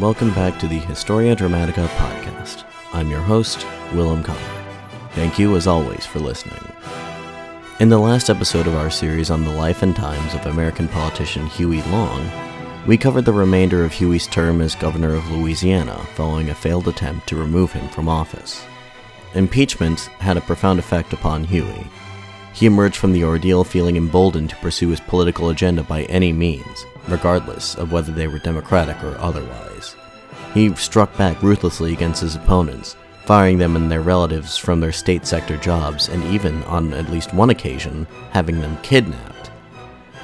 welcome back to the Historia Dramatica podcast. I'm your host, Willem Connor. Thank you, as always, for listening. In the last episode of our series on the life and times of American politician Huey Long, we covered the remainder of Huey's term as governor of Louisiana following a failed attempt to remove him from office. Impeachment had a profound effect upon Huey. He emerged from the ordeal feeling emboldened to pursue his political agenda by any means, regardless of whether they were Democratic or otherwise. He struck back ruthlessly against his opponents, firing them and their relatives from their state sector jobs, and even, on at least one occasion, having them kidnapped.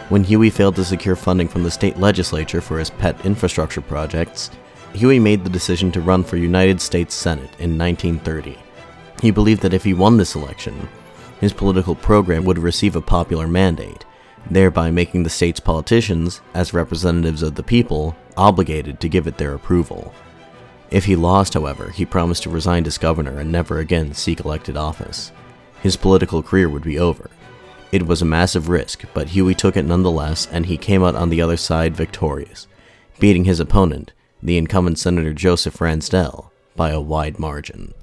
When Huey failed to secure funding from the state legislature for his pet infrastructure projects, Huey made the decision to run for United States Senate in 1930. He believed that if he won this election, his political program would receive a popular mandate, thereby making the state's politicians, as representatives of the people, obligated to give it their approval. If he lost, however, he promised to resign as governor and never again seek elected office. His political career would be over. It was a massive risk, but Huey took it nonetheless, and he came out on the other side victorious, beating his opponent, the incumbent Senator Joseph Ransdell, by a wide margin.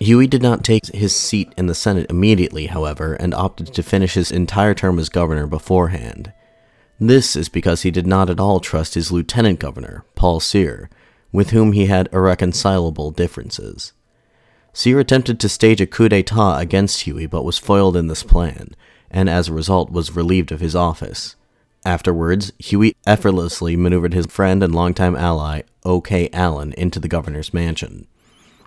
Huey did not take his seat in the Senate immediately, however, and opted to finish his entire term as governor beforehand. This is because he did not at all trust his lieutenant governor, Paul Cyr, with whom he had irreconcilable differences. Cyr attempted to stage a coup d'etat against Huey but was foiled in this plan, and as a result was relieved of his office. Afterwards, Huey effortlessly maneuvered his friend and longtime ally, O.K. Allen, into the governor's mansion.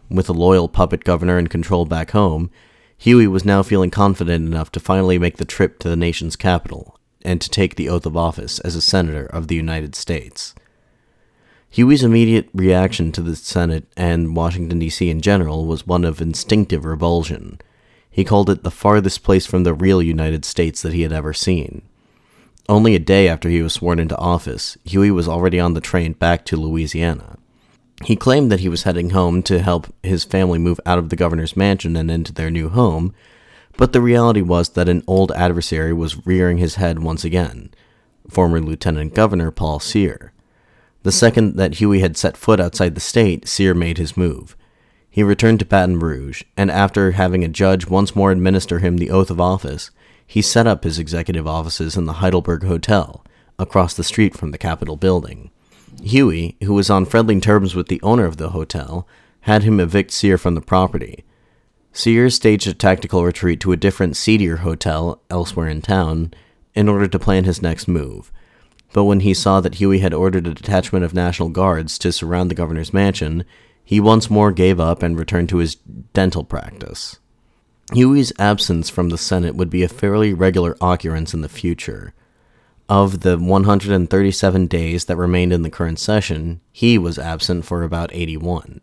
With a loyal puppet governor in control back home, Huey was now feeling confident enough to finally make the trip to the nation's capital and to take the oath of office as a senator of the United States. Huey's immediate reaction to the Senate and Washington, D.C. in general was one of instinctive revulsion. He called it the farthest place from the real United States that he had ever seen. Only a day after he was sworn into office, Huey was already on the train back to Louisiana. He claimed that he was heading home to help his family move out of the governor's mansion and into their new home, but the reality was that an old adversary was rearing his head once again former Lieutenant Governor Paul Cyr. The second that Huey had set foot outside the state, Cyr made his move. He returned to Baton Rouge, and after having a judge once more administer him the oath of office, he set up his executive offices in the Heidelberg Hotel, across the street from the Capitol building. Huey, who was on friendly terms with the owner of the hotel, had him evict Cyr from the property. Cyr staged a tactical retreat to a different, seedier hotel elsewhere in town in order to plan his next move. But when he saw that Huey had ordered a detachment of National Guards to surround the governor's mansion, he once more gave up and returned to his dental practice. Huey's absence from the Senate would be a fairly regular occurrence in the future. Of the 137 days that remained in the current session, he was absent for about 81.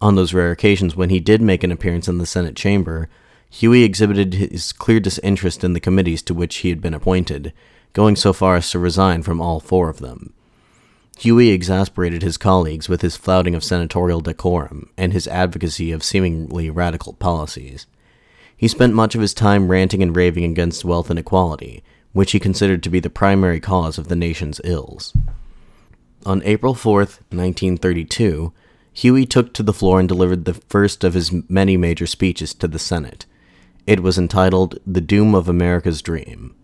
On those rare occasions when he did make an appearance in the Senate chamber, Huey exhibited his clear disinterest in the committees to which he had been appointed, going so far as to resign from all four of them. Huey exasperated his colleagues with his flouting of senatorial decorum and his advocacy of seemingly radical policies. He spent much of his time ranting and raving against wealth inequality, which he considered to be the primary cause of the nation's ills. On April 4, 1932, Huey took to the floor and delivered the first of his many major speeches to the Senate. It was entitled The Doom of America's Dream.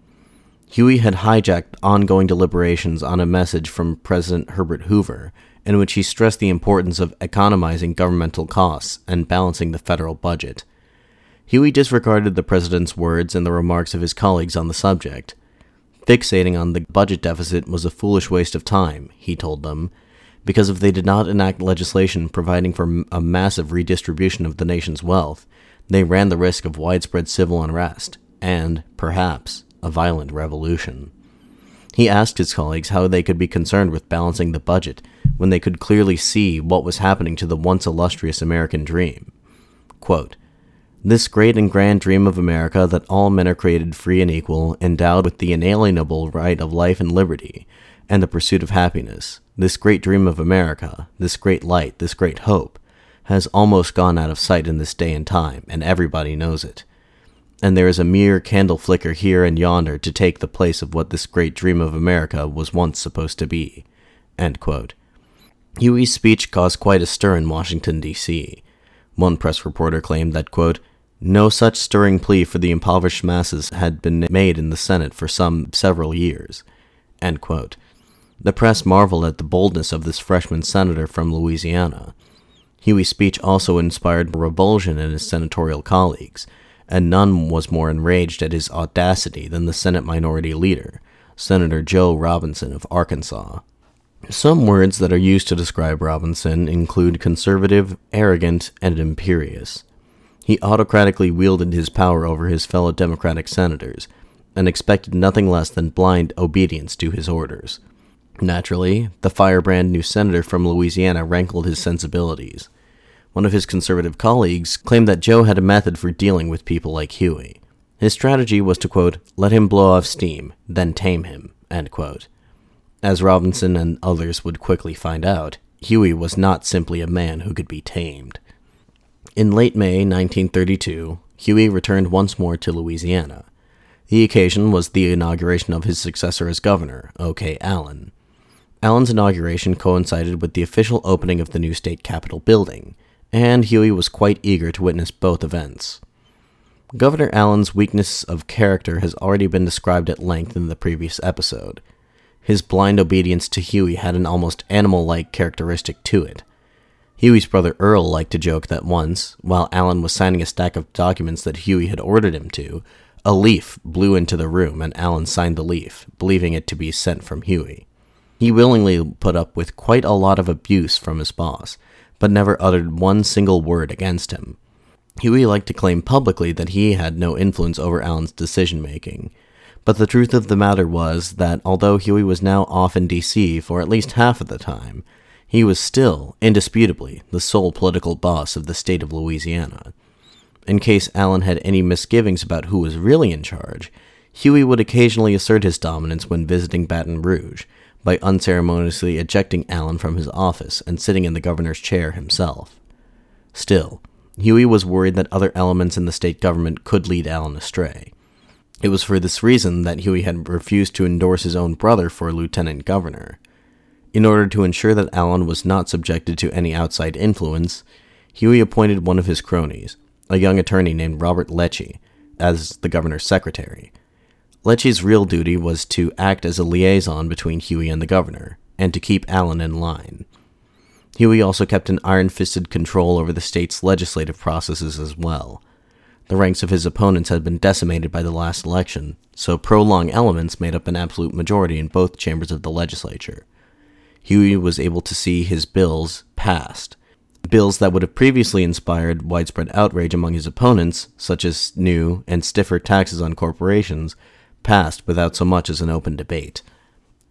Huey had hijacked ongoing deliberations on a message from President Herbert Hoover, in which he stressed the importance of economizing governmental costs and balancing the federal budget. Huey disregarded the president's words and the remarks of his colleagues on the subject. Fixating on the budget deficit was a foolish waste of time, he told them, because if they did not enact legislation providing for a massive redistribution of the nation's wealth, they ran the risk of widespread civil unrest and, perhaps, a violent revolution. He asked his colleagues how they could be concerned with balancing the budget when they could clearly see what was happening to the once illustrious American dream. Quote, this great and grand dream of America that all men are created free and equal, endowed with the inalienable right of life and liberty, and the pursuit of happiness, this great dream of America, this great light, this great hope, has almost gone out of sight in this day and time, and everybody knows it. And there is a mere candle flicker here and yonder to take the place of what this great dream of America was once supposed to be. Huey's speech caused quite a stir in Washington, D.C. One press reporter claimed that, quote, no such stirring plea for the impoverished masses had been made in the Senate for some several years. The press marveled at the boldness of this freshman senator from Louisiana. Huey's speech also inspired revulsion in his senatorial colleagues, and none was more enraged at his audacity than the Senate Minority Leader, Senator Joe Robinson of Arkansas. Some words that are used to describe Robinson include conservative, arrogant, and imperious. He autocratically wielded his power over his fellow Democratic senators and expected nothing less than blind obedience to his orders. Naturally, the firebrand new senator from Louisiana rankled his sensibilities. One of his conservative colleagues claimed that Joe had a method for dealing with people like Huey. His strategy was to, quote, let him blow off steam, then tame him, end quote. As Robinson and others would quickly find out, Huey was not simply a man who could be tamed. In late May 1932, Huey returned once more to Louisiana. The occasion was the inauguration of his successor as governor, O.K. Allen. Allen's inauguration coincided with the official opening of the new state capitol building, and Huey was quite eager to witness both events. Governor Allen's weakness of character has already been described at length in the previous episode. His blind obedience to Huey had an almost animal like characteristic to it. Huey's brother Earl liked to joke that once, while Allen was signing a stack of documents that Huey had ordered him to, a leaf blew into the room and Allen signed the leaf, believing it to be sent from Huey. He willingly put up with quite a lot of abuse from his boss, but never uttered one single word against him. Huey liked to claim publicly that he had no influence over Allen's decision making. But the truth of the matter was that although Huey was now off in D.C. for at least half of the time, he was still, indisputably, the sole political boss of the state of Louisiana. In case Allen had any misgivings about who was really in charge, Huey would occasionally assert his dominance when visiting Baton Rouge, by unceremoniously ejecting Allen from his office and sitting in the governor's chair himself. Still, Huey was worried that other elements in the state government could lead Allen astray. It was for this reason that Huey had refused to endorse his own brother for lieutenant governor. In order to ensure that Allen was not subjected to any outside influence, Huey appointed one of his cronies, a young attorney named Robert Leche, as the governor's secretary. Leche's real duty was to act as a liaison between Huey and the governor, and to keep Allen in line. Huey also kept an iron fisted control over the state's legislative processes as well. The ranks of his opponents had been decimated by the last election, so pro Long elements made up an absolute majority in both chambers of the legislature. Huey was able to see his bills passed. Bills that would have previously inspired widespread outrage among his opponents, such as new and stiffer taxes on corporations, passed without so much as an open debate.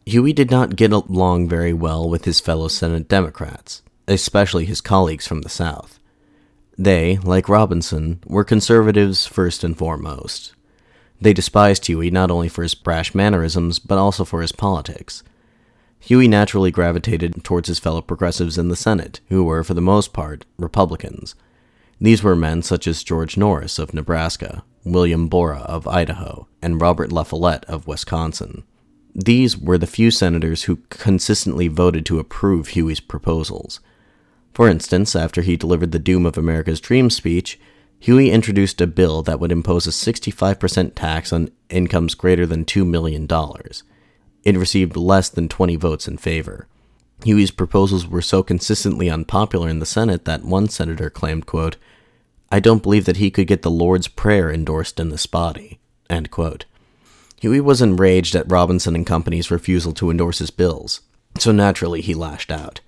Huey did not get along very well with his fellow Senate Democrats, especially his colleagues from the South. They, like Robinson, were conservatives first and foremost. They despised Huey not only for his brash mannerisms, but also for his politics. Huey naturally gravitated towards his fellow progressives in the Senate, who were, for the most part, Republicans. These were men such as George Norris of Nebraska, William Borah of Idaho, and Robert La Follette of Wisconsin. These were the few senators who consistently voted to approve Huey's proposals. For instance, after he delivered the Doom of America's Dream speech, Huey introduced a bill that would impose a 65% tax on incomes greater than $2 million. It received less than 20 votes in favor. Huey's proposals were so consistently unpopular in the Senate that one senator claimed, quote, I don't believe that he could get the Lord's Prayer endorsed in this body. End quote. Huey was enraged at Robinson and Company's refusal to endorse his bills, so naturally he lashed out.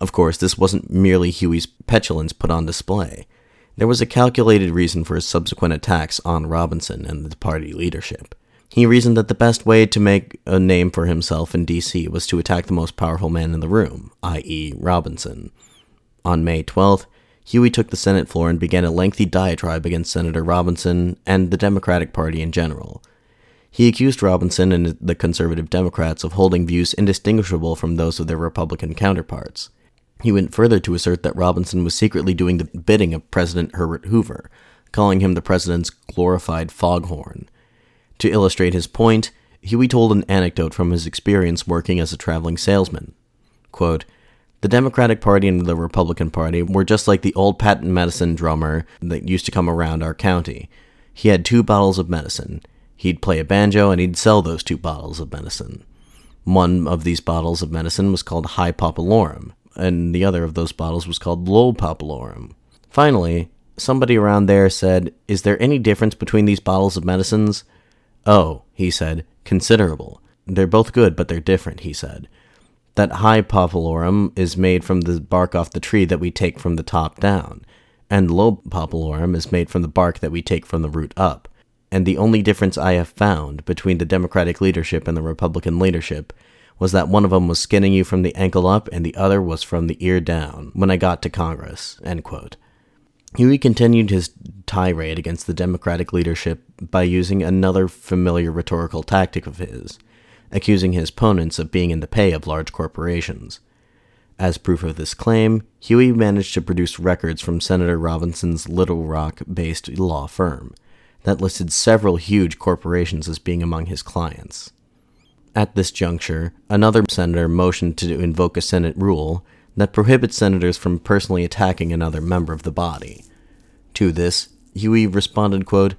Of course, this wasn't merely Huey's petulance put on display. There was a calculated reason for his subsequent attacks on Robinson and the party leadership. He reasoned that the best way to make a name for himself in D.C. was to attack the most powerful man in the room, i.e., Robinson. On May 12th, Huey took the Senate floor and began a lengthy diatribe against Senator Robinson and the Democratic Party in general. He accused Robinson and the conservative Democrats of holding views indistinguishable from those of their Republican counterparts. He went further to assert that Robinson was secretly doing the bidding of President Herbert Hoover, calling him the president's glorified foghorn. To illustrate his point, Huey told an anecdote from his experience working as a traveling salesman. Quote, The Democratic Party and the Republican Party were just like the old patent medicine drummer that used to come around our county. He had two bottles of medicine. He'd play a banjo and he'd sell those two bottles of medicine. One of these bottles of medicine was called High Popolorum, and the other of those bottles was called Low Popolorum. Finally, somebody around there said, Is there any difference between these bottles of medicines? Oh, he said, considerable. They're both good, but they're different, he said. That high popolorum is made from the bark off the tree that we take from the top down, and low popolorum is made from the bark that we take from the root up. And the only difference I have found between the Democratic leadership and the Republican leadership was that one of them was skinning you from the ankle up and the other was from the ear down when I got to Congress. Huey continued his tirade against the Democratic leadership by using another familiar rhetorical tactic of his accusing his opponents of being in the pay of large corporations. As proof of this claim, Huey managed to produce records from Senator Robinson's Little Rock based law firm that listed several huge corporations as being among his clients. At this juncture, another senator motioned to invoke a Senate rule that prohibits senators from personally attacking another member of the body. To this, Huey responded, quote,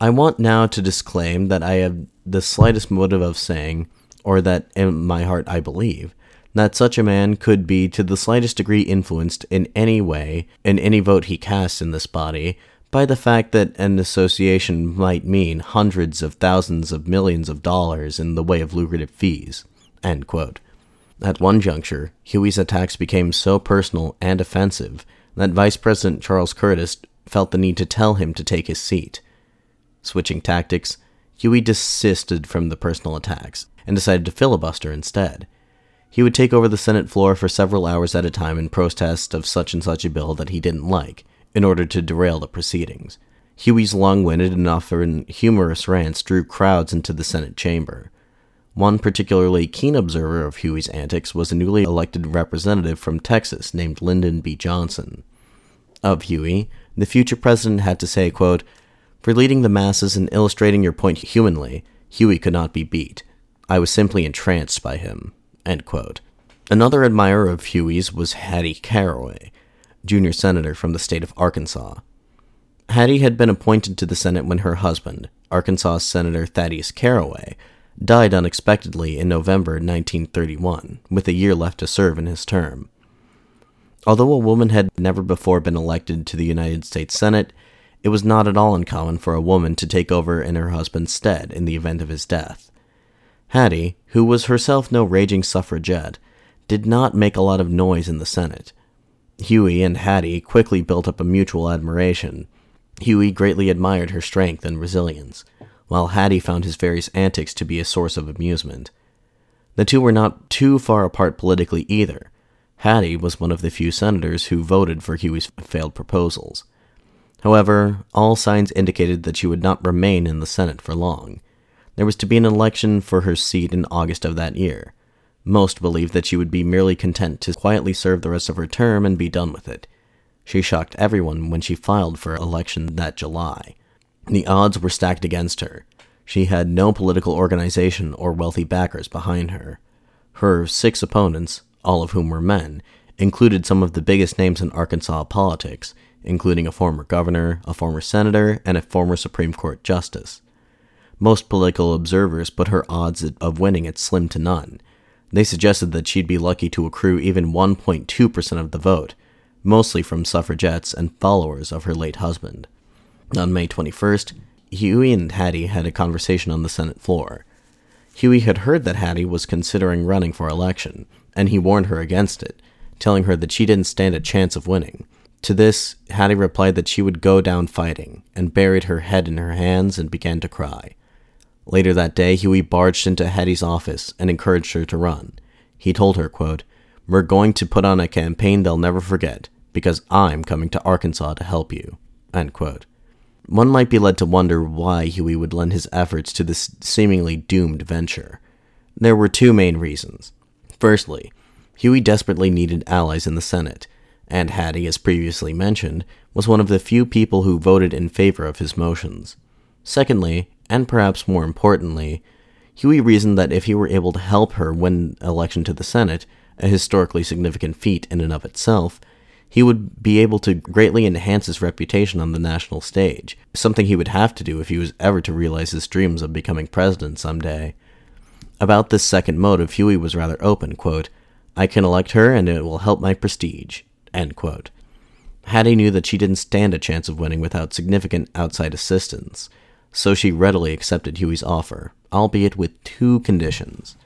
I want now to disclaim that I have the slightest motive of saying, or that in my heart I believe, that such a man could be to the slightest degree influenced in any way, in any vote he casts in this body, by the fact that an association might mean hundreds of thousands of millions of dollars in the way of lucrative fees. At one juncture, Huey's attacks became so personal and offensive that Vice President Charles Curtis felt the need to tell him to take his seat. Switching tactics, Huey desisted from the personal attacks and decided to filibuster instead. He would take over the Senate floor for several hours at a time in protest of such and such a bill that he didn't like, in order to derail the proceedings. Huey's long winded and often humorous rants drew crowds into the Senate chamber. One particularly keen observer of Huey's antics was a newly elected representative from Texas named Lyndon B. Johnson. Of Huey, the future president had to say, quote, for leading the masses and illustrating your point humanly, Huey could not be beat. I was simply entranced by him. Another admirer of Huey's was Hattie Caraway, junior senator from the state of Arkansas. Hattie had been appointed to the Senate when her husband, Arkansas Senator Thaddeus Caraway, died unexpectedly in November 1931, with a year left to serve in his term. Although a woman had never before been elected to the United States Senate, it was not at all uncommon for a woman to take over in her husband's stead in the event of his death. Hattie, who was herself no raging suffragette, did not make a lot of noise in the Senate. Huey and Hattie quickly built up a mutual admiration. Huey greatly admired her strength and resilience, while Hattie found his various antics to be a source of amusement. The two were not too far apart politically either. Hattie was one of the few senators who voted for Huey's failed proposals. However, all signs indicated that she would not remain in the Senate for long. There was to be an election for her seat in August of that year. Most believed that she would be merely content to quietly serve the rest of her term and be done with it. She shocked everyone when she filed for election that July. The odds were stacked against her. She had no political organization or wealthy backers behind her. Her six opponents, all of whom were men, included some of the biggest names in Arkansas politics, including a former governor, a former senator, and a former Supreme Court justice. Most political observers put her odds of winning at slim to none. They suggested that she'd be lucky to accrue even 1.2% of the vote, mostly from suffragettes and followers of her late husband. On May 21st, Huey and Hattie had a conversation on the Senate floor. Huey had heard that Hattie was considering running for election, and he warned her against it, telling her that she didn't stand a chance of winning. To this, Hattie replied that she would go down fighting, and buried her head in her hands and began to cry. Later that day, Huey barged into Hattie's office and encouraged her to run. He told her, quote, We're going to put on a campaign they'll never forget, because I'm coming to Arkansas to help you. One might be led to wonder why Huey would lend his efforts to this seemingly doomed venture. There were two main reasons. Firstly, Huey desperately needed allies in the Senate, and Hattie, as previously mentioned, was one of the few people who voted in favor of his motions. Secondly, and perhaps more importantly, Huey reasoned that if he were able to help her win election to the Senate, a historically significant feat in and of itself, he would be able to greatly enhance his reputation on the national stage, something he would have to do if he was ever to realize his dreams of becoming president someday. About this second motive, Huey was rather open, quote, I can elect her and it will help my prestige, end quote. Hattie knew that she didn't stand a chance of winning without significant outside assistance, so she readily accepted Huey's offer, albeit with two conditions.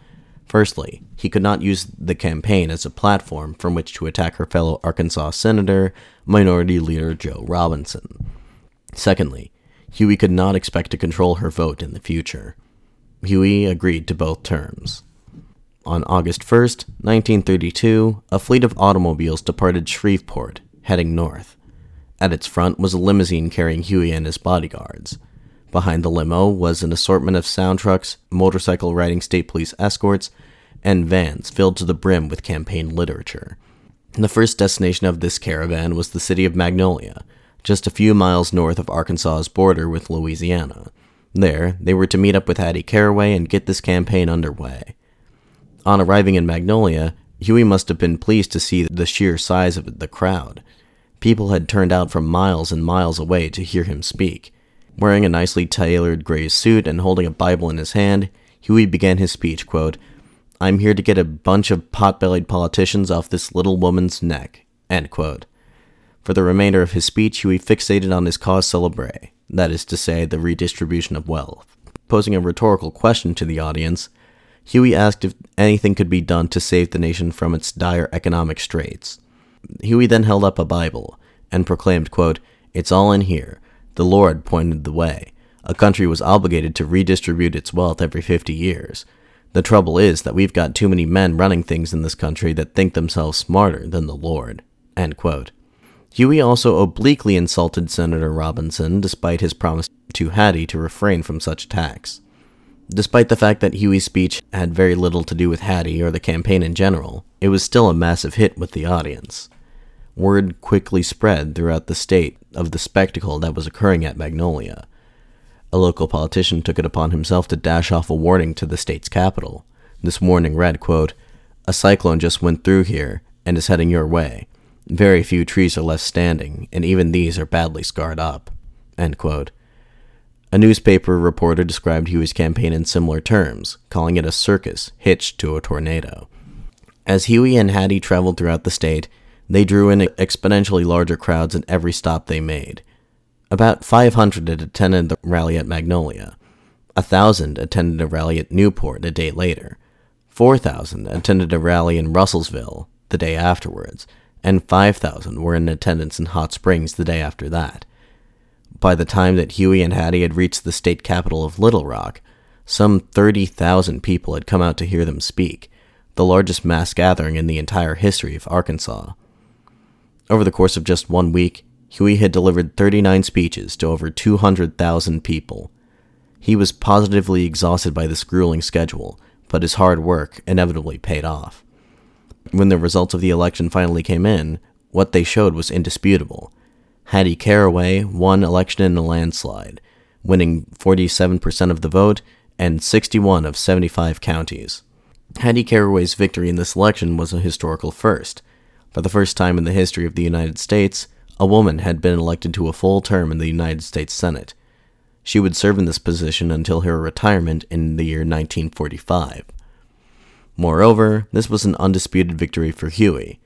Firstly, he could not use the campaign as a platform from which to attack her fellow Arkansas Senator, Minority Leader Joe Robinson. Secondly, Huey could not expect to control her vote in the future. Huey agreed to both terms. On August 1st, 1932, a fleet of automobiles departed Shreveport, heading north. At its front was a limousine carrying Huey and his bodyguards. Behind the limo was an assortment of sound trucks, motorcycle riding state police escorts, and vans filled to the brim with campaign literature. The first destination of this caravan was the city of Magnolia, just a few miles north of Arkansas's border with Louisiana. There, they were to meet up with Hattie Caraway and get this campaign underway. On arriving in Magnolia, Huey must have been pleased to see the sheer size of the crowd. People had turned out from miles and miles away to hear him speak. Wearing a nicely tailored gray suit and holding a Bible in his hand, Huey began his speech, quote, I'm here to get a bunch of pot-bellied politicians off this little woman's neck, end quote. For the remainder of his speech, Huey fixated on his cause célèbre, that is to say, the redistribution of wealth. Posing a rhetorical question to the audience, Huey asked if anything could be done to save the nation from its dire economic straits. Huey then held up a Bible and proclaimed, quote, It's all in here. The Lord pointed the way. A country was obligated to redistribute its wealth every 50 years. The trouble is that we've got too many men running things in this country that think themselves smarter than the Lord. Huey also obliquely insulted Senator Robinson despite his promise to Hattie to refrain from such attacks. Despite the fact that Huey's speech had very little to do with Hattie or the campaign in general, it was still a massive hit with the audience. Word quickly spread throughout the state of the spectacle that was occurring at Magnolia. A local politician took it upon himself to dash off a warning to the state's capital. This warning read, quote, A cyclone just went through here and is heading your way. Very few trees are left standing, and even these are badly scarred up. A newspaper reporter described Huey's campaign in similar terms, calling it a circus hitched to a tornado. As Huey and Hattie traveled throughout the state, they drew in exponentially larger crowds at every stop they made. About 500 had attended the rally at Magnolia. A thousand attended a rally at Newport a day later. 4,000 attended a rally in Russellville the day afterwards, and 5,000 were in attendance in Hot Springs the day after that. By the time that Huey and Hattie had reached the state capital of Little Rock, some 30,000 people had come out to hear them speak, the largest mass gathering in the entire history of Arkansas. Over the course of just one week, Huey had delivered 39 speeches to over 200,000 people. He was positively exhausted by this grueling schedule, but his hard work inevitably paid off. When the results of the election finally came in, what they showed was indisputable. Hattie Caraway won election in a landslide, winning 47% of the vote and 61 of 75 counties. Hattie Caraway's victory in this election was a historical first. For the first time in the history of the United States, a woman had been elected to a full term in the United States Senate. She would serve in this position until her retirement in the year 1945. Moreover, this was an undisputed victory for Huey.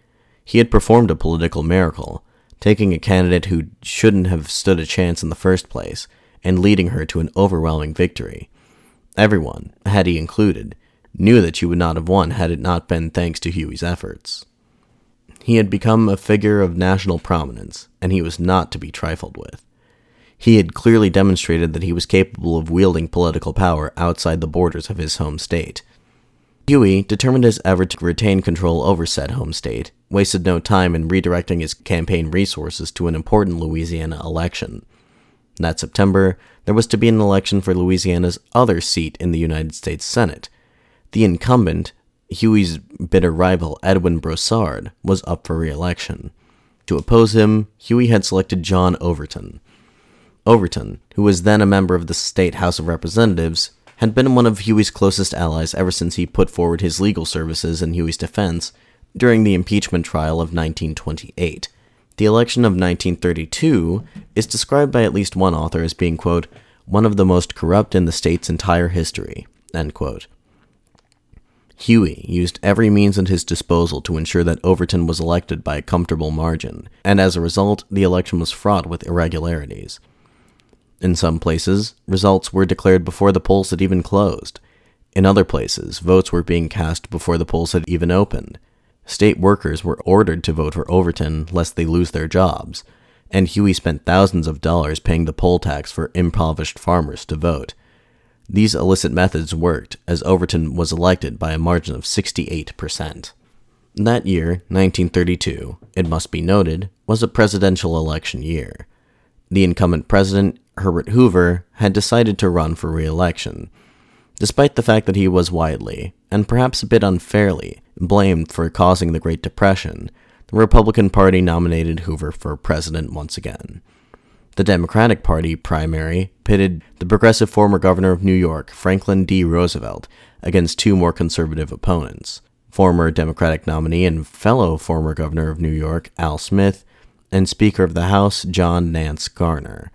He had performed a political miracle, taking a candidate who shouldn't have stood a chance in the first place and leading her to an overwhelming victory. Everyone, Hattie included, knew that she would not have won had it not been thanks to Huey's efforts. He had become a figure of national prominence, and he was not to be trifled with. He had clearly demonstrated that he was capable of wielding political power outside the borders of his home state. Huey, determined as ever to retain control over said home state, wasted no time in redirecting his campaign resources to an important Louisiana election. That September, there was to be an election for Louisiana's other seat in the United States Senate. The incumbent, Huey's bitter rival Edwin Broussard was up for re-election. To oppose him, Huey had selected John Overton. Overton, who was then a member of the state House of Representatives, had been one of Huey's closest allies ever since he put forward his legal services in Huey's defense during the impeachment trial of 1928. The election of 1932 is described by at least one author as being, quote, one of the most corrupt in the state's entire history, end quote. Huey used every means at his disposal to ensure that Overton was elected by a comfortable margin, and as a result, the election was fraught with irregularities. In some places, results were declared before the polls had even closed. In other places, votes were being cast before the polls had even opened. State workers were ordered to vote for Overton lest they lose their jobs, and Huey spent thousands of dollars paying the poll tax for impoverished farmers to vote. These illicit methods worked, as Overton was elected by a margin of 68%. That year, 1932, it must be noted, was a presidential election year. The incumbent president, Herbert Hoover, had decided to run for re election, despite the fact that he was widely, and perhaps a bit unfairly, blamed for causing the Great Depression, the Republican Party nominated Hoover for president once again. The Democratic Party primary pitted the progressive former governor of New York, Franklin D. Roosevelt, against two more conservative opponents former Democratic nominee and fellow former governor of New York, Al Smith, and Speaker of the House, John Nance Garner.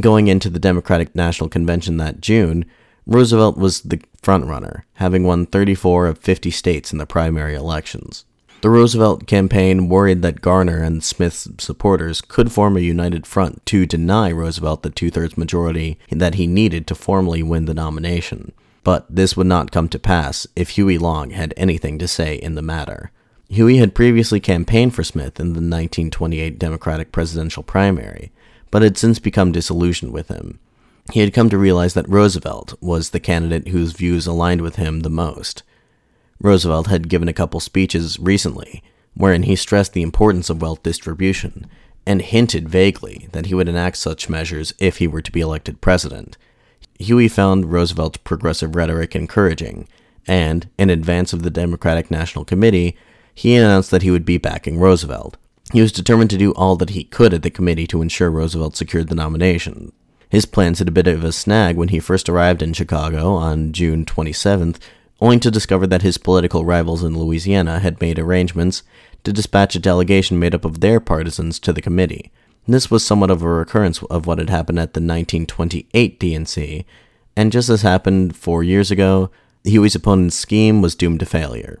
Going into the Democratic National Convention that June, Roosevelt was the frontrunner, having won 34 of 50 states in the primary elections. The Roosevelt campaign worried that Garner and Smith's supporters could form a united front to deny Roosevelt the two thirds majority that he needed to formally win the nomination. But this would not come to pass if Huey Long had anything to say in the matter. Huey had previously campaigned for Smith in the 1928 Democratic presidential primary, but had since become disillusioned with him. He had come to realize that Roosevelt was the candidate whose views aligned with him the most. Roosevelt had given a couple speeches recently wherein he stressed the importance of wealth distribution and hinted vaguely that he would enact such measures if he were to be elected president. Huey found Roosevelt's progressive rhetoric encouraging, and, in advance of the Democratic National Committee, he announced that he would be backing Roosevelt. He was determined to do all that he could at the committee to ensure Roosevelt secured the nomination. His plans had a bit of a snag when he first arrived in Chicago on June 27th, only to discover that his political rivals in Louisiana had made arrangements to dispatch a delegation made up of their partisans to the committee. This was somewhat of a recurrence of what had happened at the 1928 DNC, and just as happened four years ago, Huey's opponent's scheme was doomed to failure.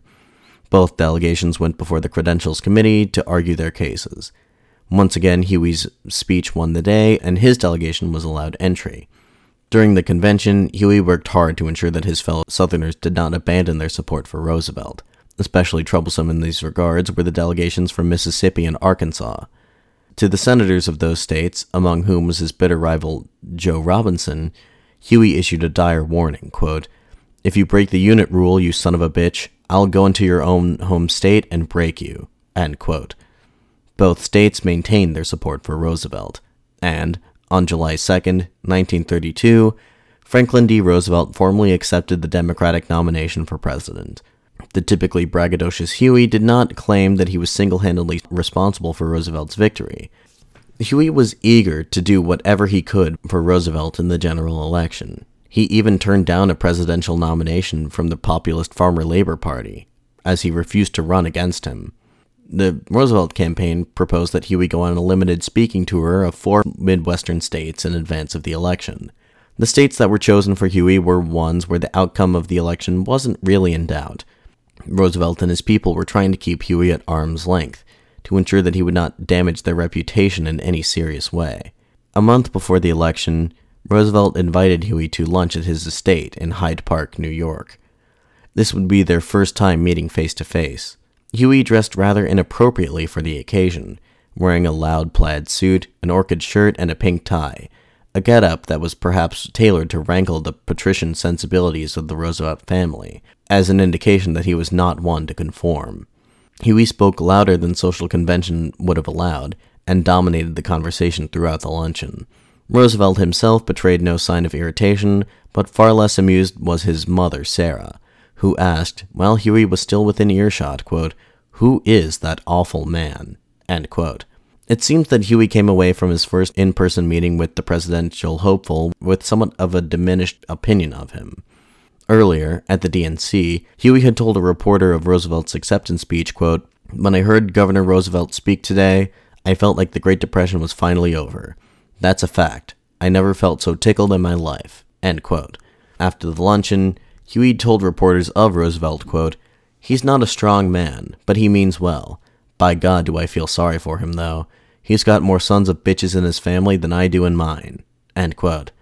Both delegations went before the Credentials Committee to argue their cases. Once again, Huey's speech won the day, and his delegation was allowed entry. During the convention, Huey worked hard to ensure that his fellow Southerners did not abandon their support for Roosevelt. Especially troublesome in these regards were the delegations from Mississippi and Arkansas. To the senators of those states, among whom was his bitter rival Joe Robinson, Huey issued a dire warning, quote, If you break the unit rule, you son of a bitch, I'll go into your own home state and break you. End quote. Both states maintained their support for Roosevelt, and, on July 2, 1932, Franklin D. Roosevelt formally accepted the Democratic nomination for president. The typically braggadocious Huey did not claim that he was single handedly responsible for Roosevelt's victory. Huey was eager to do whatever he could for Roosevelt in the general election. He even turned down a presidential nomination from the populist Farmer Labor Party, as he refused to run against him. The Roosevelt campaign proposed that Huey go on a limited speaking tour of four Midwestern states in advance of the election. The states that were chosen for Huey were ones where the outcome of the election wasn't really in doubt. Roosevelt and his people were trying to keep Huey at arm's length to ensure that he would not damage their reputation in any serious way. A month before the election, Roosevelt invited Huey to lunch at his estate in Hyde Park, New York. This would be their first time meeting face to face. Huey dressed rather inappropriately for the occasion, wearing a loud plaid suit, an orchid shirt, and a pink tie, a get-up that was perhaps tailored to rankle the patrician sensibilities of the Roosevelt family, as an indication that he was not one to conform. Huey spoke louder than social convention would have allowed, and dominated the conversation throughout the luncheon. Roosevelt himself betrayed no sign of irritation, but far less amused was his mother, Sarah, who asked, while Huey was still within earshot, quote, Who is that awful man? It seems that Huey came away from his first in person meeting with the presidential hopeful with somewhat of a diminished opinion of him. Earlier, at the DNC, Huey had told a reporter of Roosevelt's acceptance speech, quote, When I heard Governor Roosevelt speak today, I felt like the Great Depression was finally over. That's a fact. I never felt so tickled in my life. End quote. After the luncheon, Huey told reporters of Roosevelt, quote, He's not a strong man, but he means well. By God, do I feel sorry for him, though. He's got more sons of bitches in his family than I do in mine. End quote.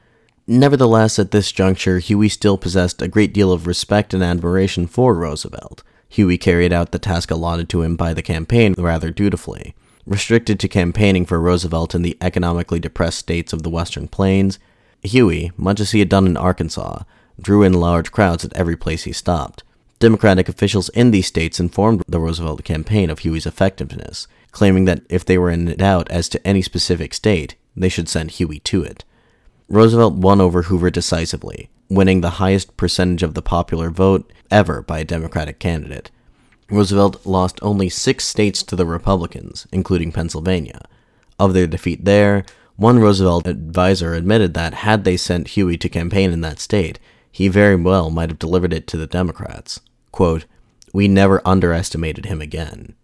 Nevertheless, at this juncture, Huey still possessed a great deal of respect and admiration for Roosevelt. Huey carried out the task allotted to him by the campaign rather dutifully. Restricted to campaigning for Roosevelt in the economically depressed states of the Western Plains, Huey, much as he had done in Arkansas, drew in large crowds at every place he stopped. Democratic officials in these states informed the Roosevelt campaign of Huey's effectiveness, claiming that if they were in doubt as to any specific state, they should send Huey to it. Roosevelt won over Hoover decisively, winning the highest percentage of the popular vote ever by a Democratic candidate. Roosevelt lost only six states to the Republicans, including Pennsylvania. Of their defeat there, one Roosevelt advisor admitted that had they sent Huey to campaign in that state, he very well might have delivered it to the Democrats. Quote, we never underestimated him again.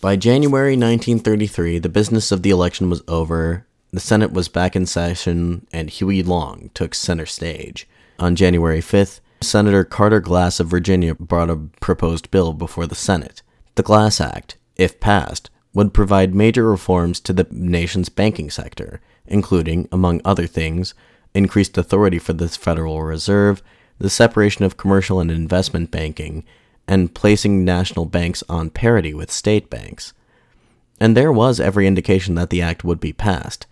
By January 1933, the business of the election was over, the Senate was back in session, and Huey Long took center stage. On January 5th, Senator Carter Glass of Virginia brought a proposed bill before the Senate. The Glass Act, if passed, would provide major reforms to the nation's banking sector, including, among other things, increased authority for the Federal Reserve, the separation of commercial and investment banking, and placing national banks on parity with state banks. And there was every indication that the act would be passed.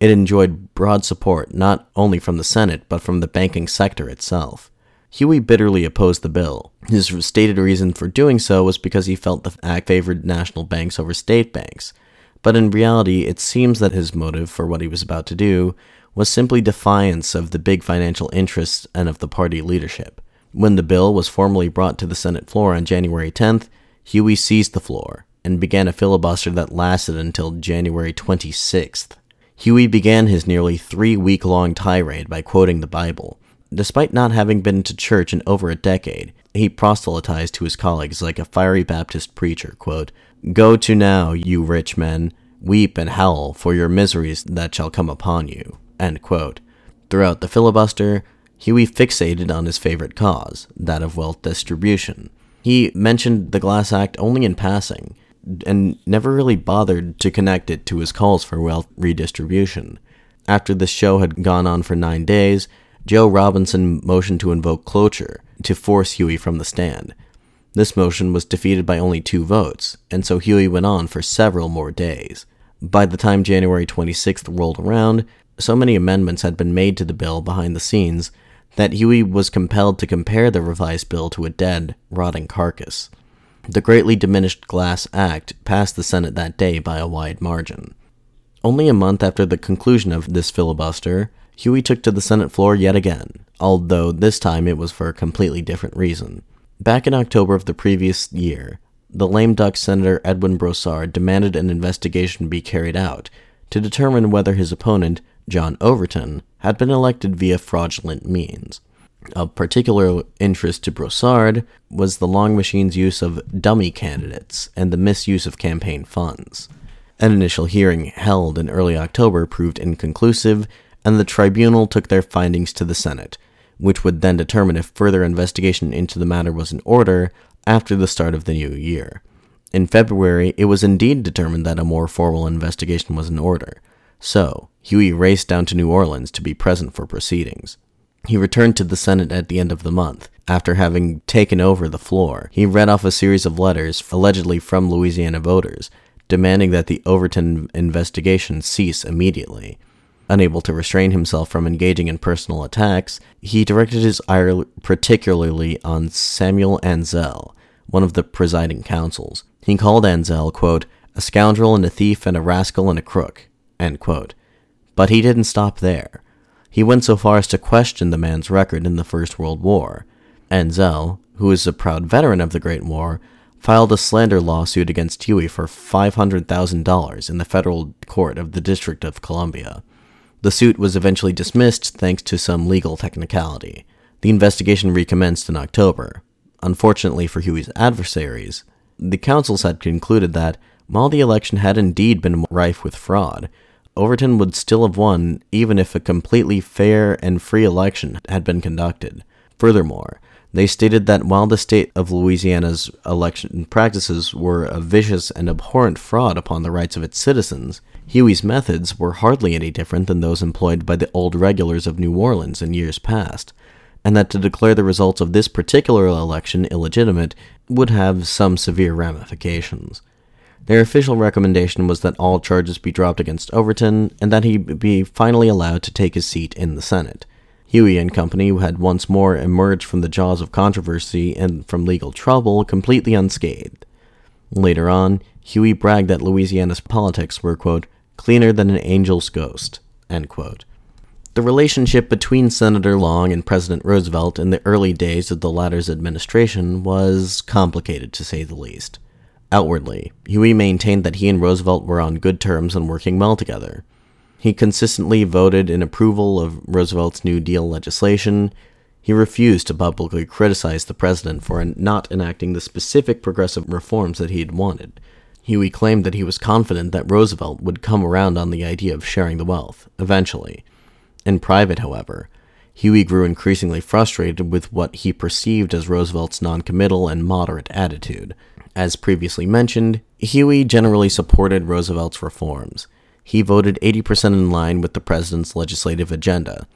It enjoyed broad support not only from the Senate, but from the banking sector itself. Huey bitterly opposed the bill. His stated reason for doing so was because he felt the act favored national banks over state banks. But in reality, it seems that his motive for what he was about to do was simply defiance of the big financial interests and of the party leadership. When the bill was formally brought to the Senate floor on January 10th, Huey seized the floor and began a filibuster that lasted until January 26th. Huey began his nearly three week long tirade by quoting the Bible. Despite not having been to church in over a decade, he proselytized to his colleagues like a fiery Baptist preacher, quote, Go to now, you rich men, weep and howl for your miseries that shall come upon you. Throughout the filibuster, Huey fixated on his favorite cause, that of wealth distribution. He mentioned the Glass Act only in passing, and never really bothered to connect it to his calls for wealth redistribution. After the show had gone on for nine days, Joe Robinson motioned to invoke cloture to force Huey from the stand. This motion was defeated by only two votes, and so Huey went on for several more days. By the time January 26th rolled around, so many amendments had been made to the bill behind the scenes that Huey was compelled to compare the revised bill to a dead, rotting carcass. The greatly diminished Glass Act passed the Senate that day by a wide margin. Only a month after the conclusion of this filibuster, Huey took to the Senate floor yet again, although this time it was for a completely different reason. Back in October of the previous year, the lame duck Senator Edwin Broussard demanded an investigation be carried out to determine whether his opponent, John Overton, had been elected via fraudulent means. Of particular interest to Broussard was the Long Machine's use of dummy candidates and the misuse of campaign funds. An initial hearing held in early October proved inconclusive, and the tribunal took their findings to the Senate, which would then determine if further investigation into the matter was in order after the start of the new year. In February, it was indeed determined that a more formal investigation was in order. So, Huey raced down to New Orleans to be present for proceedings. He returned to the Senate at the end of the month. After having taken over the floor, he read off a series of letters, allegedly from Louisiana voters, demanding that the Overton investigation cease immediately. Unable to restrain himself from engaging in personal attacks, he directed his ire particularly on Samuel Ansell, one of the presiding councils. He called Ansell, quote, a scoundrel and a thief and a rascal and a crook, But he didn't stop there. He went so far as to question the man's record in the First World War. Ansell, who is a proud veteran of the Great War, filed a slander lawsuit against Huey for $500,000 in the federal court of the District of Columbia. The suit was eventually dismissed thanks to some legal technicality. The investigation recommenced in October. Unfortunately for Huey's adversaries, the councils had concluded that, while the election had indeed been rife with fraud, Overton would still have won even if a completely fair and free election had been conducted. Furthermore, they stated that while the state of Louisiana's election practices were a vicious and abhorrent fraud upon the rights of its citizens, Huey's methods were hardly any different than those employed by the old regulars of New Orleans in years past, and that to declare the results of this particular election illegitimate would have some severe ramifications. Their official recommendation was that all charges be dropped against Overton and that he be finally allowed to take his seat in the Senate. Huey and company had once more emerged from the jaws of controversy and from legal trouble completely unscathed. Later on, Huey bragged that Louisiana's politics were, quote, cleaner than an angel's ghost. The relationship between Senator Long and President Roosevelt in the early days of the latter's administration was complicated, to say the least. Outwardly, Huey maintained that he and Roosevelt were on good terms and working well together. He consistently voted in approval of Roosevelt's New Deal legislation. He refused to publicly criticize the president for not enacting the specific progressive reforms that he had wanted. Huey claimed that he was confident that Roosevelt would come around on the idea of sharing the wealth, eventually. In private, however, Huey grew increasingly frustrated with what he perceived as Roosevelt's noncommittal and moderate attitude. As previously mentioned, Huey generally supported Roosevelt's reforms he voted 80% in line with the president's legislative agenda.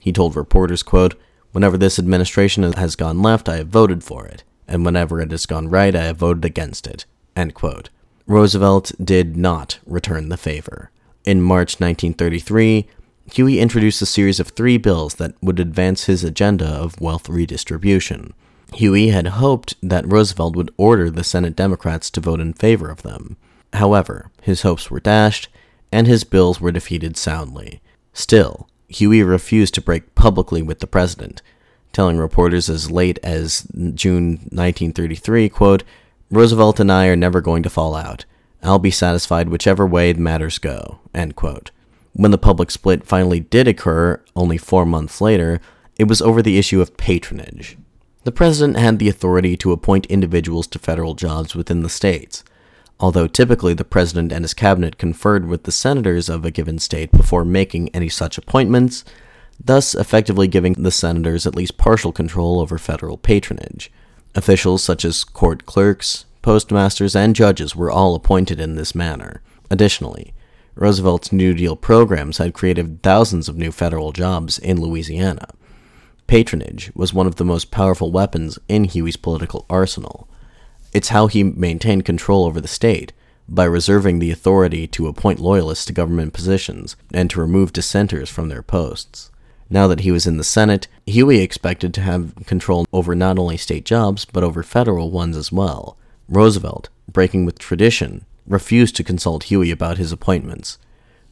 He told reporters, quote, Whenever this administration has gone left, I have voted for it, and whenever it has gone right, I have voted against it. End quote. Roosevelt did not return the favor. In March 1933, Huey introduced a series of three bills that would advance his agenda of wealth redistribution. Huey had hoped that Roosevelt would order the Senate Democrats to vote in favor of them. However, his hopes were dashed, and his bills were defeated soundly. Still, Huey refused to break publicly with the president, telling reporters as late as June 1933, quote, Roosevelt and I are never going to fall out. I'll be satisfied whichever way matters go. When the public split finally did occur, only four months later, it was over the issue of patronage. The president had the authority to appoint individuals to federal jobs within the states, although typically the president and his cabinet conferred with the senators of a given state before making any such appointments, thus effectively giving the senators at least partial control over federal patronage. Officials such as court clerks, postmasters, and judges were all appointed in this manner. Additionally, Roosevelt's New Deal programs had created thousands of new federal jobs in Louisiana. Patronage was one of the most powerful weapons in Huey's political arsenal, it's how he maintained control over the state, by reserving the authority to appoint loyalists to government positions and to remove dissenters from their posts. Now that he was in the Senate, Huey expected to have control over not only state jobs, but over federal ones as well. Roosevelt, breaking with tradition, refused to consult Huey about his appointments.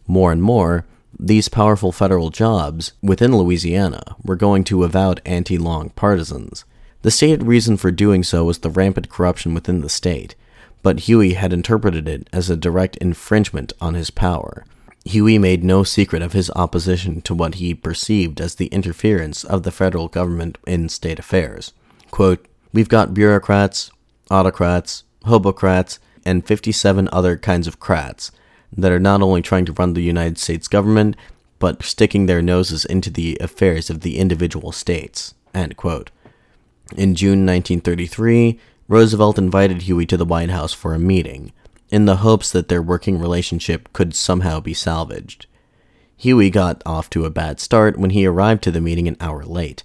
More and more, these powerful federal jobs within Louisiana were going to avowed anti Long partisans. The stated reason for doing so was the rampant corruption within the state, but Huey had interpreted it as a direct infringement on his power. Huey made no secret of his opposition to what he perceived as the interference of the federal government in state affairs. Quote, We've got bureaucrats, autocrats, hobocrats, and 57 other kinds of crats that are not only trying to run the United States government, but sticking their noses into the affairs of the individual states. End quote. In June 1933, Roosevelt invited Huey to the White House for a meeting, in the hopes that their working relationship could somehow be salvaged. Huey got off to a bad start when he arrived to the meeting an hour late.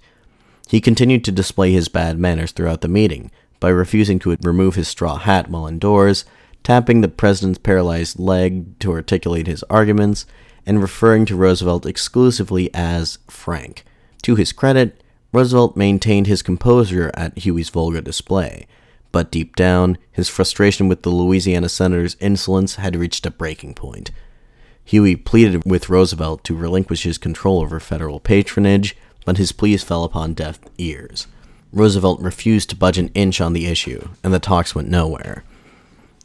He continued to display his bad manners throughout the meeting by refusing to remove his straw hat while indoors, tapping the president's paralyzed leg to articulate his arguments, and referring to Roosevelt exclusively as Frank. To his credit, Roosevelt maintained his composure at Huey's vulgar display, but deep down, his frustration with the Louisiana senator's insolence had reached a breaking point. Huey pleaded with Roosevelt to relinquish his control over federal patronage, but his pleas fell upon deaf ears. Roosevelt refused to budge an inch on the issue, and the talks went nowhere.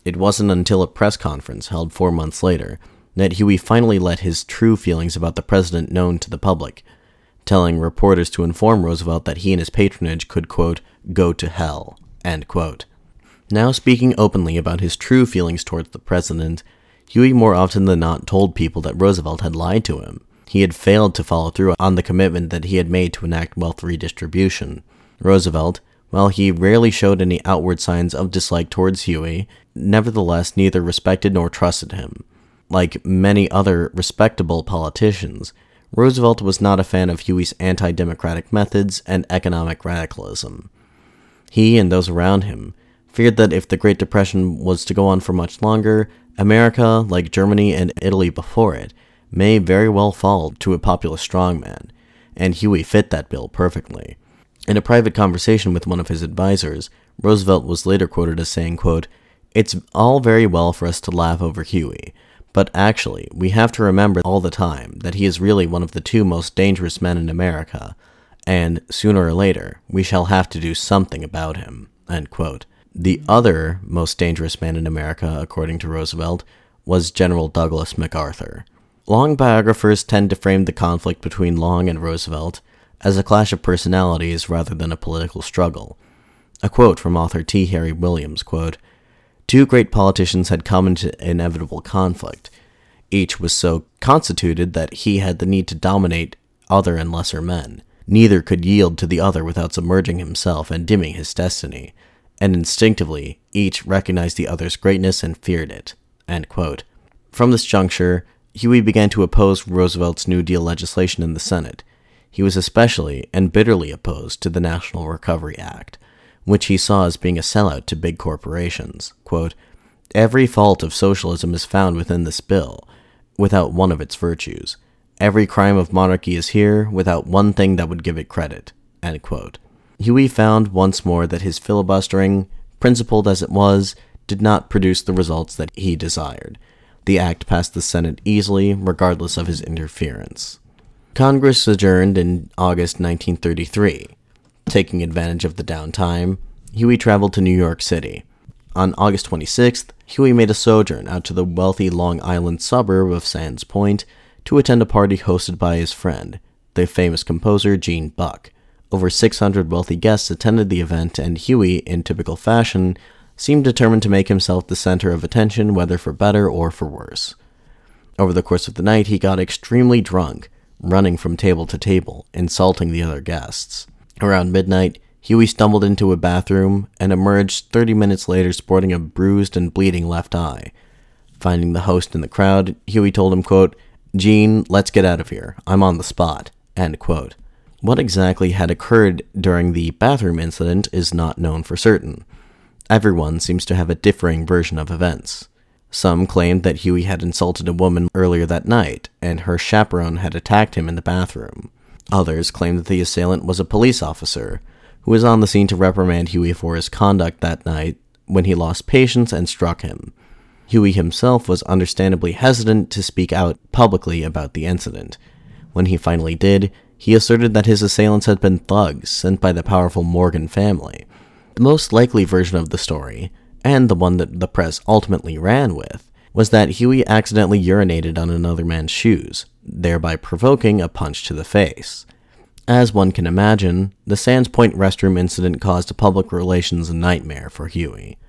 It wasn't until a press conference held four months later that Huey finally let his true feelings about the president known to the public, telling reporters to inform Roosevelt that he and his patronage could, quote, go to hell. Now speaking openly about his true feelings towards the president, Huey more often than not told people that Roosevelt had lied to him. He had failed to follow through on the commitment that he had made to enact wealth redistribution. Roosevelt, while he rarely showed any outward signs of dislike towards Huey, nevertheless neither respected nor trusted him. Like many other respectable politicians, Roosevelt was not a fan of Huey's anti democratic methods and economic radicalism. He and those around him feared that if the Great Depression was to go on for much longer, America, like Germany and Italy before it, may very well fall to a populist strongman, and Huey fit that bill perfectly. In a private conversation with one of his advisors, Roosevelt was later quoted as saying, quote, It's all very well for us to laugh over Huey, but actually, we have to remember all the time that he is really one of the two most dangerous men in America, and sooner or later, we shall have to do something about him. The other most dangerous man in America, according to Roosevelt, was General Douglas MacArthur. Long biographers tend to frame the conflict between Long and Roosevelt as a clash of personalities rather than a political struggle. A quote from author T. Harry Williams, quote, Two great politicians had come into inevitable conflict. Each was so constituted that he had the need to dominate other and lesser men. Neither could yield to the other without submerging himself and dimming his destiny, and instinctively each recognized the other's greatness and feared it. From this juncture, Huey began to oppose Roosevelt's New Deal legislation in the Senate. He was especially and bitterly opposed to the National Recovery Act, which he saw as being a sellout to big corporations. Quote, Every fault of socialism is found within this bill, without one of its virtues. Every crime of monarchy is here, without one thing that would give it credit. Huey found once more that his filibustering, principled as it was, did not produce the results that he desired. The act passed the Senate easily, regardless of his interference. Congress adjourned in August 1933. Taking advantage of the downtime, Huey traveled to New York City. On August 26th, Huey made a sojourn out to the wealthy Long Island suburb of Sands Point to attend a party hosted by his friend, the famous composer Gene Buck. Over 600 wealthy guests attended the event, and Huey, in typical fashion, seemed determined to make himself the center of attention, whether for better or for worse. Over the course of the night, he got extremely drunk, running from table to table, insulting the other guests. Around midnight, Huey stumbled into a bathroom and emerged 30 minutes later sporting a bruised and bleeding left eye. Finding the host in the crowd, Huey told him, quote, Gene, let's get out of here. I'm on the spot. End quote. What exactly had occurred during the bathroom incident is not known for certain. Everyone seems to have a differing version of events. Some claimed that Huey had insulted a woman earlier that night, and her chaperone had attacked him in the bathroom. Others claimed that the assailant was a police officer who was on the scene to reprimand Huey for his conduct that night when he lost patience and struck him. Huey himself was understandably hesitant to speak out publicly about the incident. When he finally did, he asserted that his assailants had been thugs sent by the powerful Morgan family. The most likely version of the story, and the one that the press ultimately ran with, was that Huey accidentally urinated on another man's shoes, thereby provoking a punch to the face. As one can imagine, the Sands Point restroom incident caused a public relations nightmare for Huey.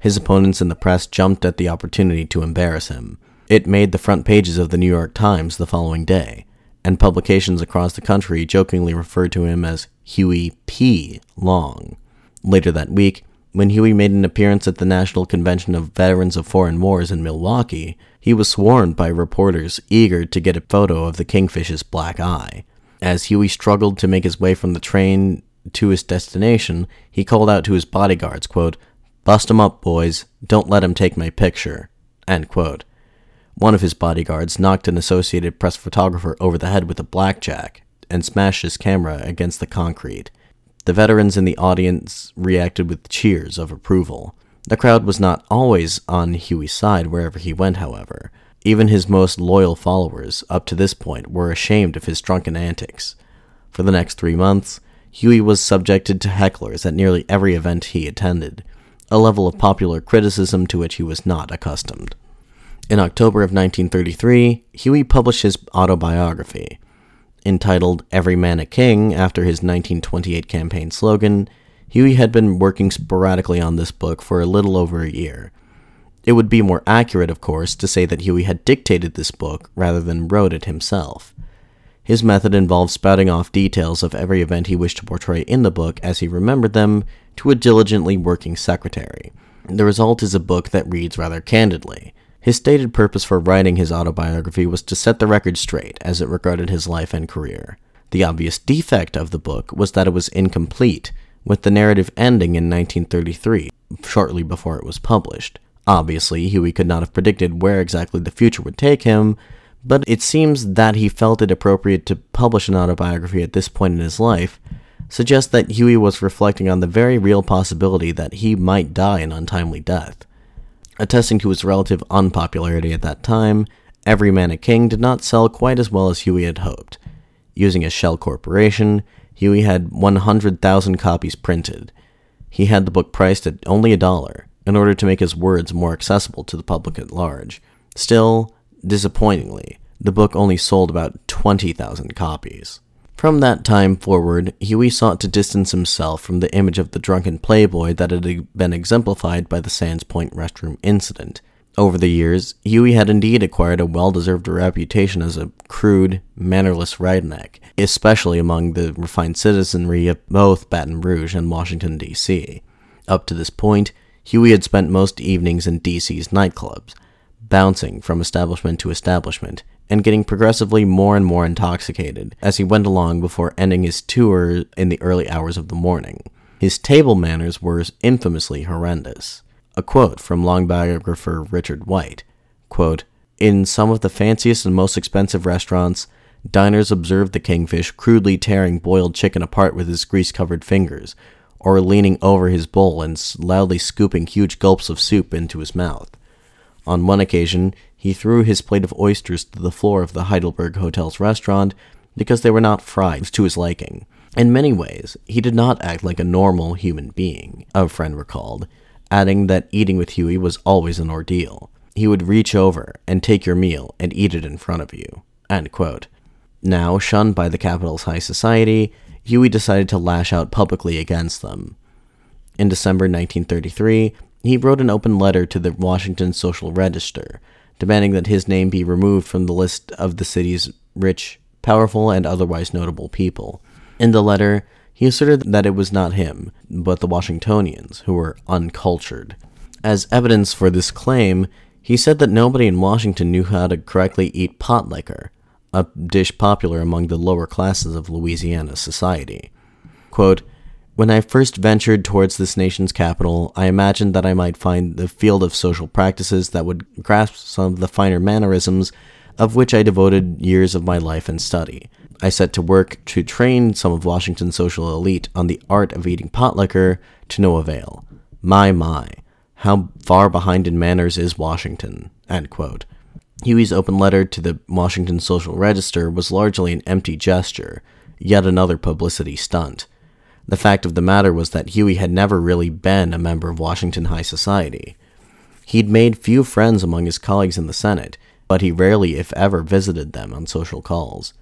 His opponents in the press jumped at the opportunity to embarrass him. It made the front pages of the New York Times the following day, and publications across the country jokingly referred to him as Huey P. Long. Later that week, when Huey made an appearance at the National Convention of Veterans of Foreign Wars in Milwaukee, he was swarmed by reporters eager to get a photo of the kingfish's black eye. As Huey struggled to make his way from the train to his destination, he called out to his bodyguards, quote, Bust him up, boys. Don't let him take my picture. One of his bodyguards knocked an Associated Press photographer over the head with a blackjack and smashed his camera against the concrete. The veterans in the audience reacted with cheers of approval. The crowd was not always on Huey's side wherever he went, however. Even his most loyal followers, up to this point, were ashamed of his drunken antics. For the next three months, Huey was subjected to hecklers at nearly every event he attended, a level of popular criticism to which he was not accustomed. In October of 1933, Huey published his autobiography. Entitled Every Man a King after his 1928 campaign slogan, Huey had been working sporadically on this book for a little over a year. It would be more accurate, of course, to say that Huey had dictated this book rather than wrote it himself. His method involved spouting off details of every event he wished to portray in the book as he remembered them to a diligently working secretary. The result is a book that reads rather candidly. His stated purpose for writing his autobiography was to set the record straight as it regarded his life and career. The obvious defect of the book was that it was incomplete, with the narrative ending in 1933, shortly before it was published. Obviously, Huey could not have predicted where exactly the future would take him, but it seems that he felt it appropriate to publish an autobiography at this point in his life suggests that Huey was reflecting on the very real possibility that he might die an untimely death. Attesting to his relative unpopularity at that time, Every Man a King did not sell quite as well as Huey had hoped. Using a shell corporation, Huey had 100,000 copies printed. He had the book priced at only a dollar in order to make his words more accessible to the public at large. Still, Disappointingly, the book only sold about 20,000 copies. From that time forward, Huey sought to distance himself from the image of the drunken playboy that had been exemplified by the Sands Point restroom incident. Over the years, Huey had indeed acquired a well deserved reputation as a crude, mannerless redneck, especially among the refined citizenry of both Baton Rouge and Washington, D.C. Up to this point, Huey had spent most evenings in D.C.'s nightclubs, bouncing from establishment to establishment, and getting progressively more and more intoxicated as he went along before ending his tour in the early hours of the morning. His table manners were infamously horrendous. A quote from long biographer Richard White quote, In some of the fanciest and most expensive restaurants, diners observed the kingfish crudely tearing boiled chicken apart with his grease covered fingers, or leaning over his bowl and loudly scooping huge gulps of soup into his mouth. On one occasion, he threw his plate of oysters to the floor of the Heidelberg Hotel's restaurant because they were not fried to his liking. In many ways, he did not act like a normal human being, a friend recalled, adding that eating with Huey was always an ordeal. He would reach over and take your meal and eat it in front of you. Now, shunned by the capital's high society, Huey decided to lash out publicly against them. In December 1933, he wrote an open letter to the Washington Social Register, demanding that his name be removed from the list of the city's rich, powerful, and otherwise notable people. In the letter, he asserted that it was not him, but the Washingtonians, who were uncultured. As evidence for this claim, he said that nobody in Washington knew how to correctly eat pot liquor, a dish popular among the lower classes of Louisiana society. Quote, when I first ventured towards this nation's capital, I imagined that I might find the field of social practices that would grasp some of the finer mannerisms of which I devoted years of my life and study. I set to work to train some of Washington's social elite on the art of eating pot liquor to no avail. My, my, how far behind in manners is Washington? Huey's open letter to the Washington Social Register was largely an empty gesture, yet another publicity stunt. The fact of the matter was that Huey had never really been a member of Washington High Society. He'd made few friends among his colleagues in the Senate, but he rarely, if ever, visited them on social calls.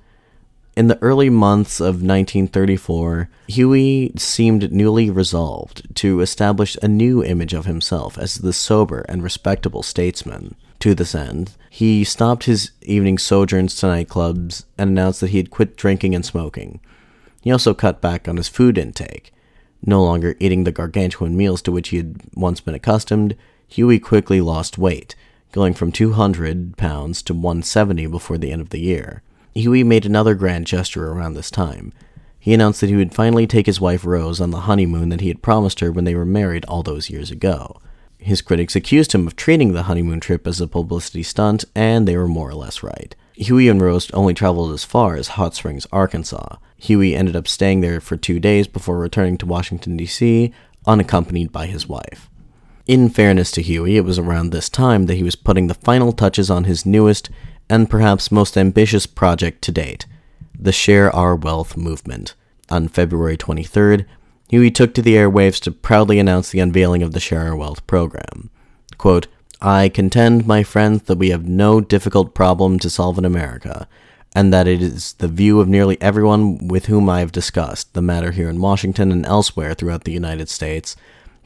In the early months of 1934, Huey seemed newly resolved to establish a new image of himself as the sober and respectable statesman. To this end, he stopped his evening sojourns to nightclubs and announced that he had quit drinking and smoking. He also cut back on his food intake. No longer eating the gargantuan meals to which he had once been accustomed, Huey quickly lost weight, going from 200 pounds to 170 before the end of the year. Huey made another grand gesture around this time. He announced that he would finally take his wife Rose on the honeymoon that he had promised her when they were married all those years ago. His critics accused him of treating the honeymoon trip as a publicity stunt, and they were more or less right. Huey and Rose only traveled as far as Hot Springs, Arkansas. Huey ended up staying there for two days before returning to Washington, D.C., unaccompanied by his wife. In fairness to Huey, it was around this time that he was putting the final touches on his newest and perhaps most ambitious project to date, the Share Our Wealth movement. On February 23rd, Huey took to the airwaves to proudly announce the unveiling of the Share Our Wealth program. Quote, I contend, my friends, that we have no difficult problem to solve in America, and that it is the view of nearly everyone with whom I have discussed the matter here in Washington and elsewhere throughout the United States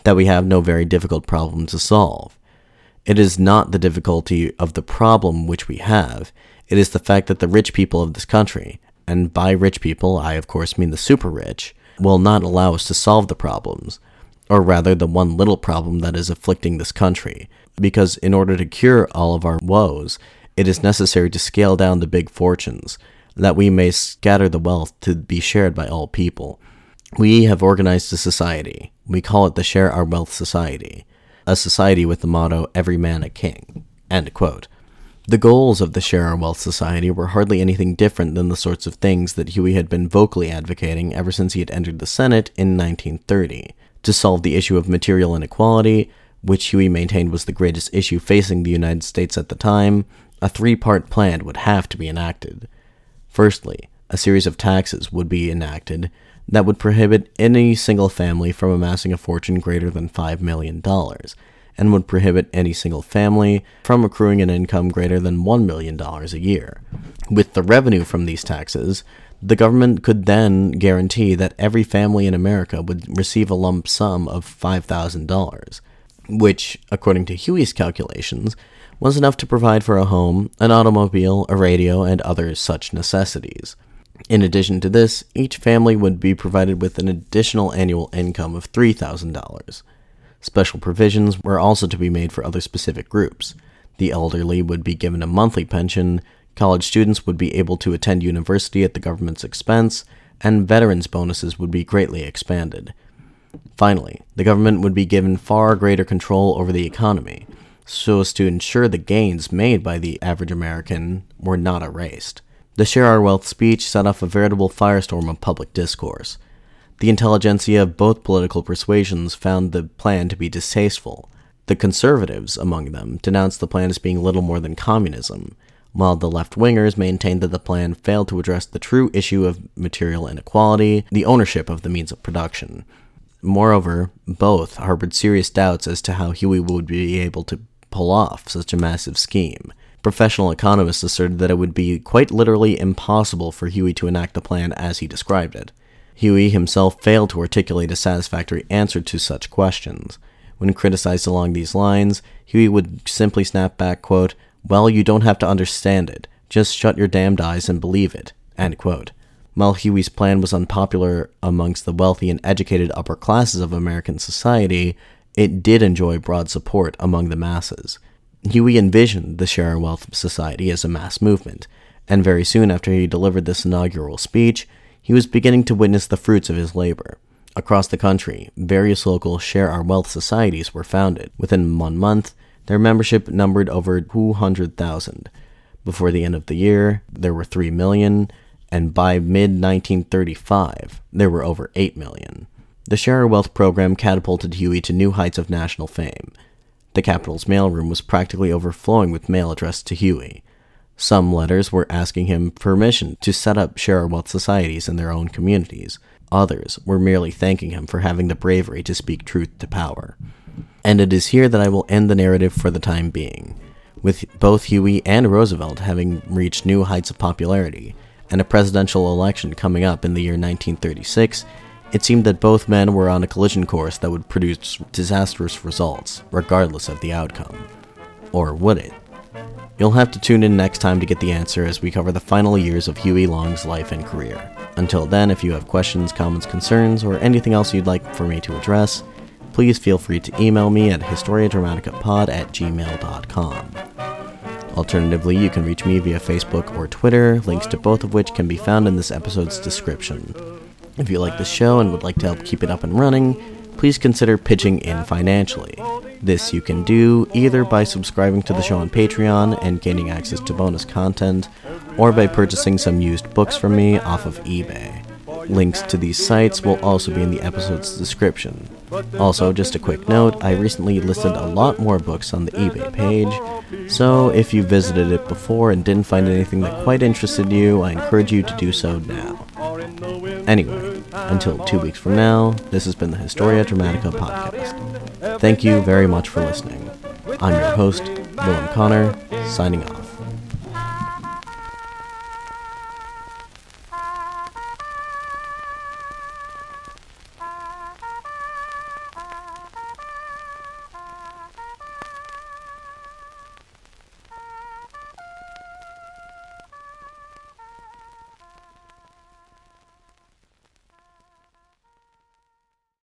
that we have no very difficult problem to solve. It is not the difficulty of the problem which we have, it is the fact that the rich people of this country, and by rich people I of course mean the super rich, will not allow us to solve the problems, or rather the one little problem that is afflicting this country, because in order to cure all of our woes, it is necessary to scale down the big fortunes, that we may scatter the wealth to be shared by all people. We have organized a society. We call it the Share Our Wealth Society, a society with the motto, Every Man a King. The goals of the Share Our Wealth Society were hardly anything different than the sorts of things that Huey had been vocally advocating ever since he had entered the Senate in 1930 to solve the issue of material inequality, which Huey maintained was the greatest issue facing the United States at the time, a three part plan would have to be enacted. Firstly, a series of taxes would be enacted that would prohibit any single family from amassing a fortune greater than $5 million, and would prohibit any single family from accruing an income greater than $1 million a year. With the revenue from these taxes, the government could then guarantee that every family in America would receive a lump sum of $5,000, which, according to Huey's calculations, was enough to provide for a home, an automobile, a radio, and other such necessities. In addition to this, each family would be provided with an additional annual income of $3,000. Special provisions were also to be made for other specific groups. The elderly would be given a monthly pension, college students would be able to attend university at the government's expense, and veterans' bonuses would be greatly expanded. Finally, the government would be given far greater control over the economy so as to ensure the gains made by the average American were not erased. The Share Our Wealth speech set off a veritable firestorm of public discourse. The intelligentsia of both political persuasions found the plan to be distasteful. The conservatives, among them, denounced the plan as being little more than communism, while the left wingers maintained that the plan failed to address the true issue of material inequality, the ownership of the means of production. Moreover, both harbored serious doubts as to how Huey would be able to pull off such a massive scheme. Professional economists asserted that it would be quite literally impossible for Huey to enact the plan as he described it. Huey himself failed to articulate a satisfactory answer to such questions. When criticized along these lines, Huey would simply snap back, quote, Well, you don't have to understand it. Just shut your damned eyes and believe it. End quote. Huey's plan was unpopular amongst the wealthy and educated upper classes of American society, it did enjoy broad support among the masses. Huey envisioned the Share Our Wealth Society as a mass movement, and very soon after he delivered this inaugural speech, he was beginning to witness the fruits of his labor. Across the country, various local Share Our Wealth societies were founded. Within one month, their membership numbered over 200,000. Before the end of the year, there were 3 million, and by mid 1935, there were over 8 million. The Share Our Wealth program catapulted Huey to new heights of national fame. The Capitol's mailroom was practically overflowing with mail addressed to Huey. Some letters were asking him permission to set up Share Our Wealth societies in their own communities. Others were merely thanking him for having the bravery to speak truth to power. And it is here that I will end the narrative for the time being. With both Huey and Roosevelt having reached new heights of popularity, and a presidential election coming up in the year 1936, it seemed that both men were on a collision course that would produce disastrous results, regardless of the outcome. Or would it? You'll have to tune in next time to get the answer as we cover the final years of Huey Long's life and career. Until then, if you have questions, comments, concerns, or anything else you'd like for me to address, please feel free to email me at historiadramaticapod at gmail.com. Alternatively, you can reach me via Facebook or Twitter, links to both of which can be found in this episode's description. If you like the show and would like to help keep it up and running, please consider pitching in financially. This you can do either by subscribing to the show on Patreon and gaining access to bonus content, or by purchasing some used books from me off of eBay. Links to these sites will also be in the episode's description. Also, just a quick note, I recently listed a lot more books on the eBay page, so if you visited it before and didn't find anything that quite interested you, I encourage you to do so now. Anyway, until two weeks from now, this has been the Historia Dramatica podcast. Thank you very much for listening. I'm your host, Willem Connor, signing off.